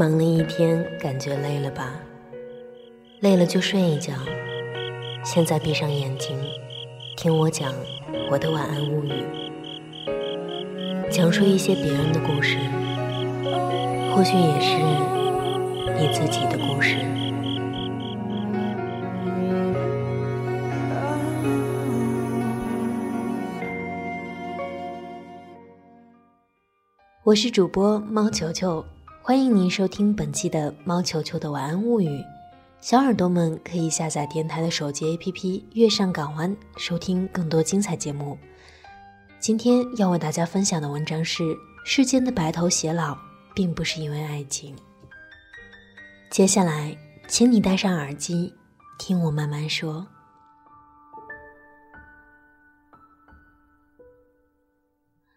忙了一天，感觉累了吧？累了就睡一觉。现在闭上眼睛，听我讲我的晚安物语，讲述一些别人的故事，或许也是你自己的故事。我是主播猫球球。欢迎您收听本期的猫球球的晚安物语，小耳朵们可以下载电台的手机 APP《月上港湾》，收听更多精彩节目。今天要为大家分享的文章是：世间的白头偕老，并不是因为爱情。接下来，请你戴上耳机，听我慢慢说。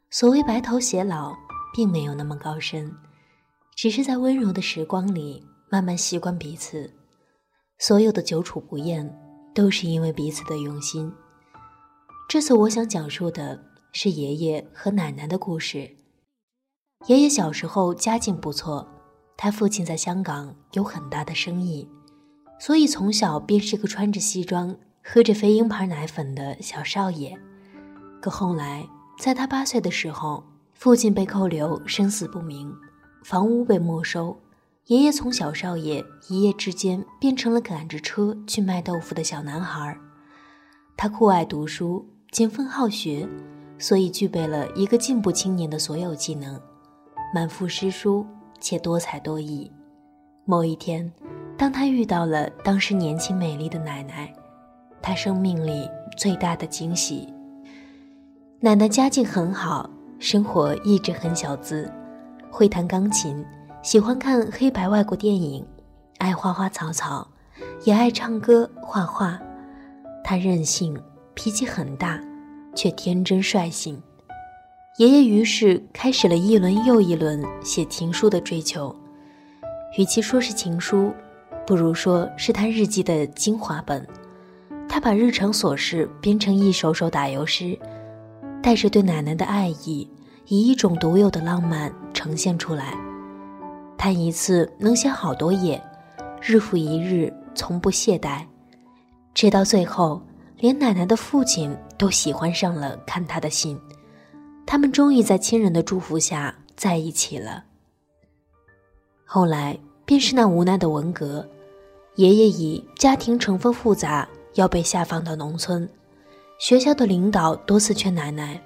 所谓白头偕老，并没有那么高深。只是在温柔的时光里，慢慢习惯彼此。所有的久处不厌，都是因为彼此的用心。这次我想讲述的是爷爷和奶奶的故事。爷爷小时候家境不错，他父亲在香港有很大的生意，所以从小便是个穿着西装、喝着飞鹰牌奶粉的小少爷。可后来，在他八岁的时候，父亲被扣留，生死不明。房屋被没收，爷爷从小少爷一夜之间变成了赶着车去卖豆腐的小男孩。他酷爱读书，勤奋好学，所以具备了一个进步青年的所有技能，满腹诗书且多才多艺。某一天，当他遇到了当时年轻美丽的奶奶，他生命里最大的惊喜。奶奶家境很好，生活一直很小资。会弹钢琴，喜欢看黑白外国电影，爱花花草草，也爱唱歌画画。他任性，脾气很大，却天真率性。爷爷于是开始了一轮又一轮写情书的追求。与其说是情书，不如说是他日记的精华本。他把日常琐事编成一首首打油诗，带着对奶奶的爱意。以一种独有的浪漫呈现出来。他一次能写好多页，日复一日，从不懈怠，直到最后，连奶奶的父亲都喜欢上了看他的信。他们终于在亲人的祝福下在一起了。后来便是那无奈的文革，爷爷以家庭成分复杂，要被下放到农村，学校的领导多次劝奶奶。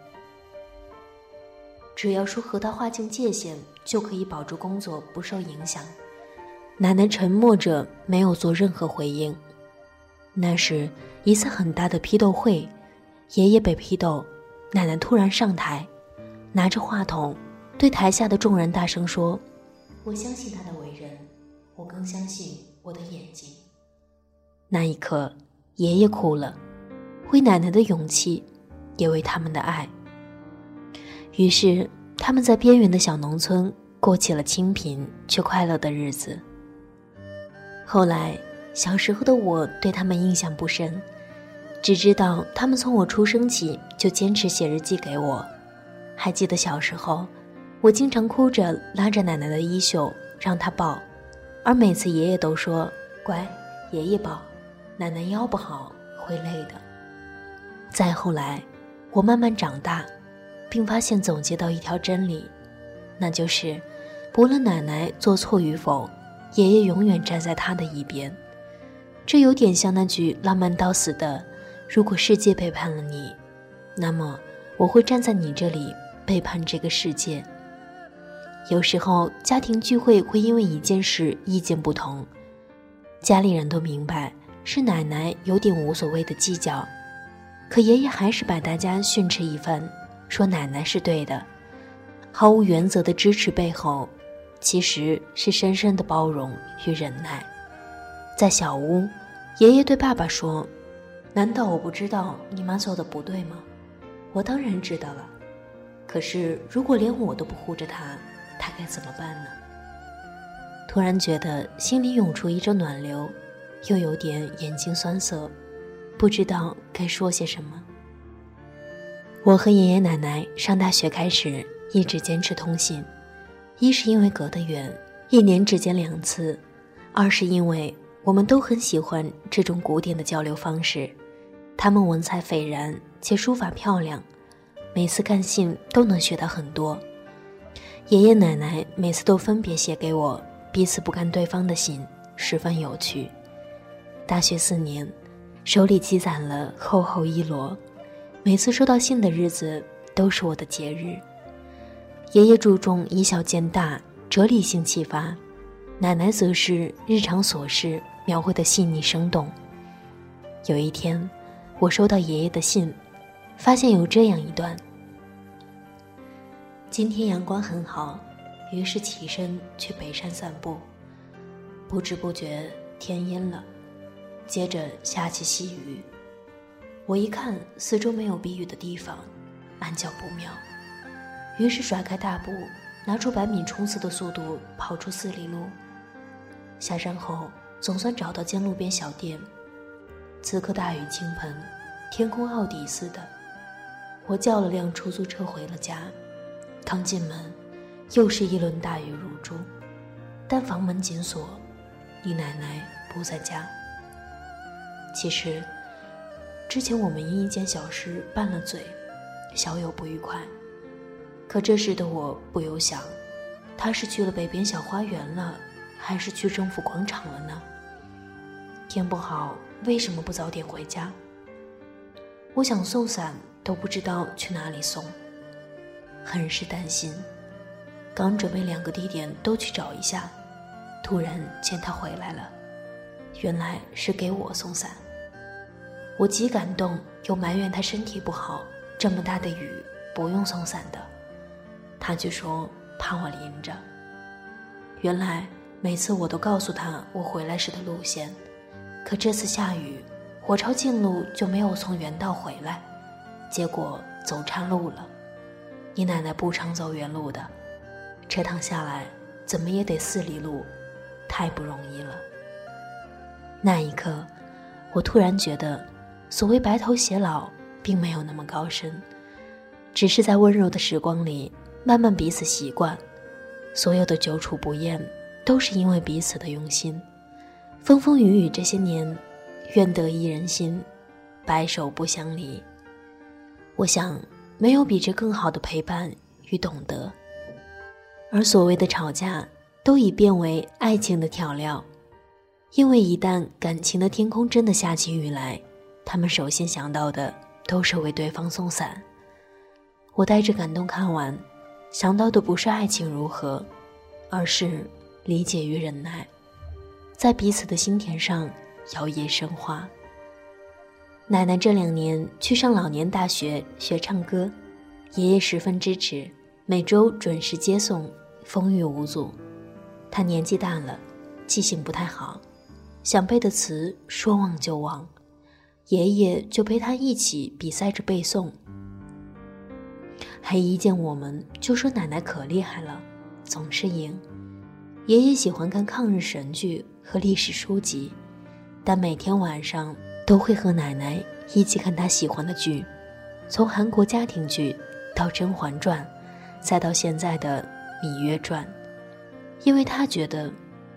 只要说和他划清界限，就可以保住工作不受影响。奶奶沉默着，没有做任何回应。那时一次很大的批斗会，爷爷被批斗，奶奶突然上台，拿着话筒，对台下的众人大声说：“我相信他的为人，我更相信我的眼睛。”那一刻，爷爷哭了，为奶奶的勇气，也为他们的爱。于是，他们在边缘的小农村过起了清贫却快乐的日子。后来，小时候的我对他们印象不深，只知道他们从我出生起就坚持写日记给我。还记得小时候，我经常哭着拉着奶奶的衣袖让她抱，而每次爷爷都说：“乖，爷爷抱，奶奶腰不好会累的。”再后来，我慢慢长大。并发现总结到一条真理，那就是，不论奶奶做错与否，爷爷永远站在她的一边。这有点像那句浪漫到死的：“如果世界背叛了你，那么我会站在你这里背叛这个世界。”有时候家庭聚会会因为一件事意见不同，家里人都明白是奶奶有点无所谓的计较，可爷爷还是把大家训斥一番。说奶奶是对的，毫无原则的支持背后，其实是深深的包容与忍耐。在小屋，爷爷对爸爸说：“难道我不知道你妈做的不对吗？我当然知道了。可是如果连我都不护着她，她该怎么办呢？”突然觉得心里涌出一阵暖流，又有点眼睛酸涩，不知道该说些什么。我和爷爷奶奶上大学开始一直坚持通信，一是因为隔得远，一年只见两次，二是因为我们都很喜欢这种古典的交流方式，他们文采斐然且书法漂亮，每次看信都能学到很多。爷爷奶奶每次都分别写给我彼此不看对方的信，十分有趣。大学四年，手里积攒了厚厚一摞，每次收到信的日子都是我的节日。爷爷注重以小见大，哲理性启发；奶奶则是日常琐事描绘的细腻生动。有一天，我收到爷爷的信，发现有这样一段：今天阳光很好，于是起身去北山散步，不知不觉天阴了。接着下起细雨，我一看四周没有避雨的地方，暗叫不妙，于是甩开大步，拿出百米冲刺的速度跑出四里路。下山后总算找到间路边小店，此刻大雨倾盆，天空奥底似的。我叫了辆出租车回了家，刚进门，又是一轮大雨如注，但房门紧锁，你奶奶不在家。其实，之前我们因一件小事拌了嘴，小有不愉快。可这时的我不由想，他是去了北边小花园了，还是去政府广场了呢？天不好，为什么不早点回家？我想送伞，都不知道去哪里送，很是担心。刚准备两个地点都去找一下，突然见他回来了，原来是给我送伞。我既感动又埋怨他身体不好，这么大的雨不用送伞的，他却说怕我淋着。原来每次我都告诉他我回来时的路线，可这次下雨，我抄近路就没有从原道回来，结果走岔路了。你奶奶不常走原路的，这趟下来怎么也得四里路，太不容易了。那一刻，我突然觉得。所谓白头偕老，并没有那么高深，只是在温柔的时光里，慢慢彼此习惯。所有的久处不厌，都是因为彼此的用心。风风雨雨这些年，愿得一人心，白首不相离。我想，没有比这更好的陪伴与懂得。而所谓的吵架，都已变为爱情的调料，因为一旦感情的天空真的下起雨来。他们首先想到的都是为对方送伞。我带着感动看完，想到的不是爱情如何，而是理解与忍耐，在彼此的心田上摇曳生花。奶奶这两年去上老年大学学唱歌，爷爷十分支持，每周准时接送，风雨无阻。他年纪大了，记性不太好，想背的词说忘就忘。爷爷就陪他一起比赛着背诵，还一见我们就说奶奶可厉害了，总是赢。爷爷喜欢看抗日神剧和历史书籍，但每天晚上都会和奶奶一起看他喜欢的剧，从韩国家庭剧到《甄嬛传》，再到现在的《芈月传》，因为他觉得，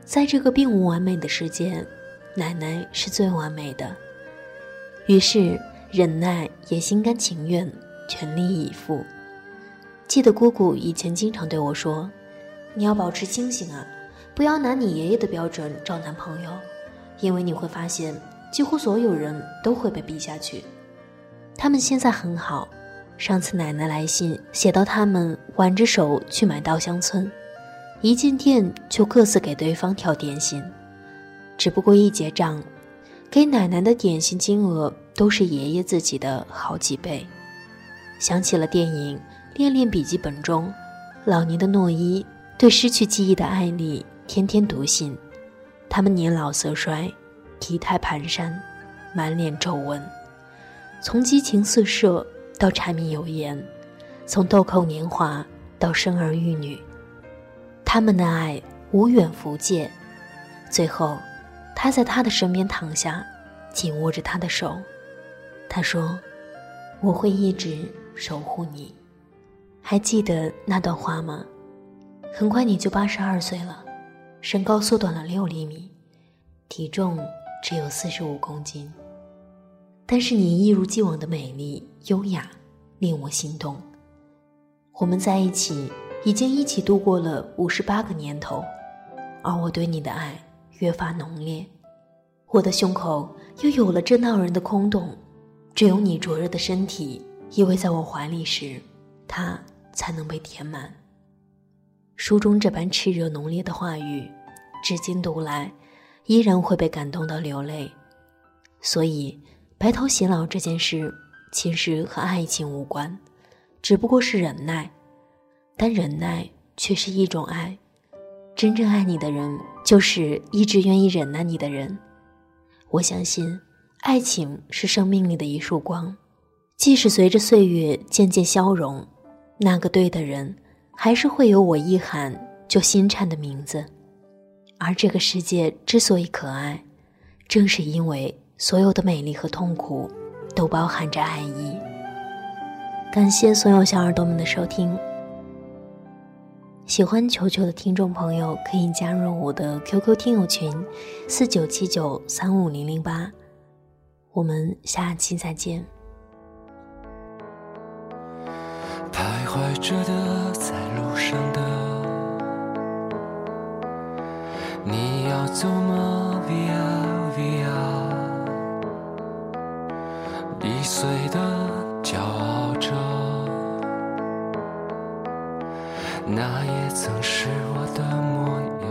在这个并无完美的世界，奶奶是最完美的。于是，忍耐也心甘情愿，全力以赴。记得姑姑以前经常对我说：“你要保持清醒啊，不要拿你爷爷的标准找男朋友，因为你会发现，几乎所有人都会被逼下去。”他们现在很好。上次奶奶来信写到，他们挽着手去买稻香村，一进店就各自给对方挑点心，只不过一结账。给奶奶的点心金额都是爷爷自己的好几倍，想起了电影《恋恋笔记本》中，老年的诺伊对失去记忆的艾丽天天读信，他们年老色衰，体态蹒跚，满脸皱纹，从激情四射到柴米油盐，从豆蔻年华到生儿育女，他们的爱无远弗届，最后。他在他的身边躺下，紧握着他的手。他说：“我会一直守护你。”还记得那段话吗？很快你就八十二岁了，身高缩短了六厘米，体重只有四十五公斤。但是你一如既往的美丽优雅，令我心动。我们在一起已经一起度过了五十八个年头，而我对你的爱越发浓烈。我的胸口又有了这闹人的空洞，只有你灼热的身体依偎在我怀里时，它才能被填满。书中这般炽热浓烈的话语，至今读来，依然会被感动到流泪。所以。白头偕老这件事，其实和爱情无关，只不过是忍耐，但忍耐却是一种爱。真正爱你的人，就是一直愿意忍耐你的人。我相信，爱情是生命里的一束光，即使随着岁月渐渐消融，那个对的人，还是会有我一喊就心颤的名字。而这个世界之所以可爱，正是因为。所有的美丽和痛苦，都包含着爱意。感谢所有小耳朵们的收听。喜欢球球的听众朋友可以加入我的 QQ 听友群：四九七九三五零零八。我们下期再见。徘徊着的，在路上的，你要走吗？Via Via。易碎的骄傲那也曾是我的模样。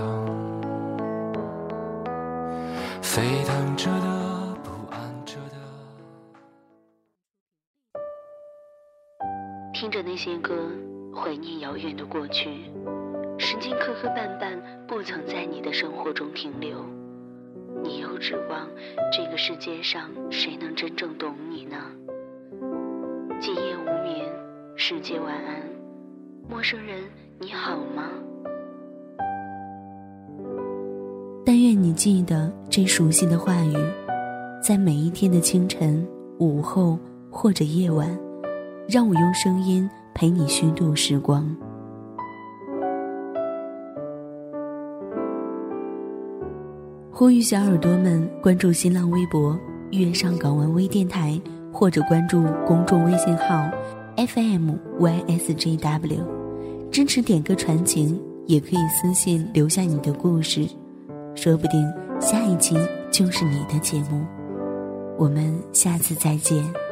沸腾着的，不安着的。听着那些歌，怀念遥远的过去。时间磕磕绊绊，不曾在你的生活中停留。你又指望这个世界上谁能真正懂你呢？今夜无眠，世界晚安，陌生人你好吗？但愿你记得这熟悉的话语，在每一天的清晨、午后或者夜晚，让我用声音陪你虚度时光。呼吁小耳朵们关注新浪微博“粤上港湾微电台”，或者关注公众微信号 “FMYSJW”，支持点歌传情，也可以私信留下你的故事，说不定下一期就是你的节目。我们下次再见。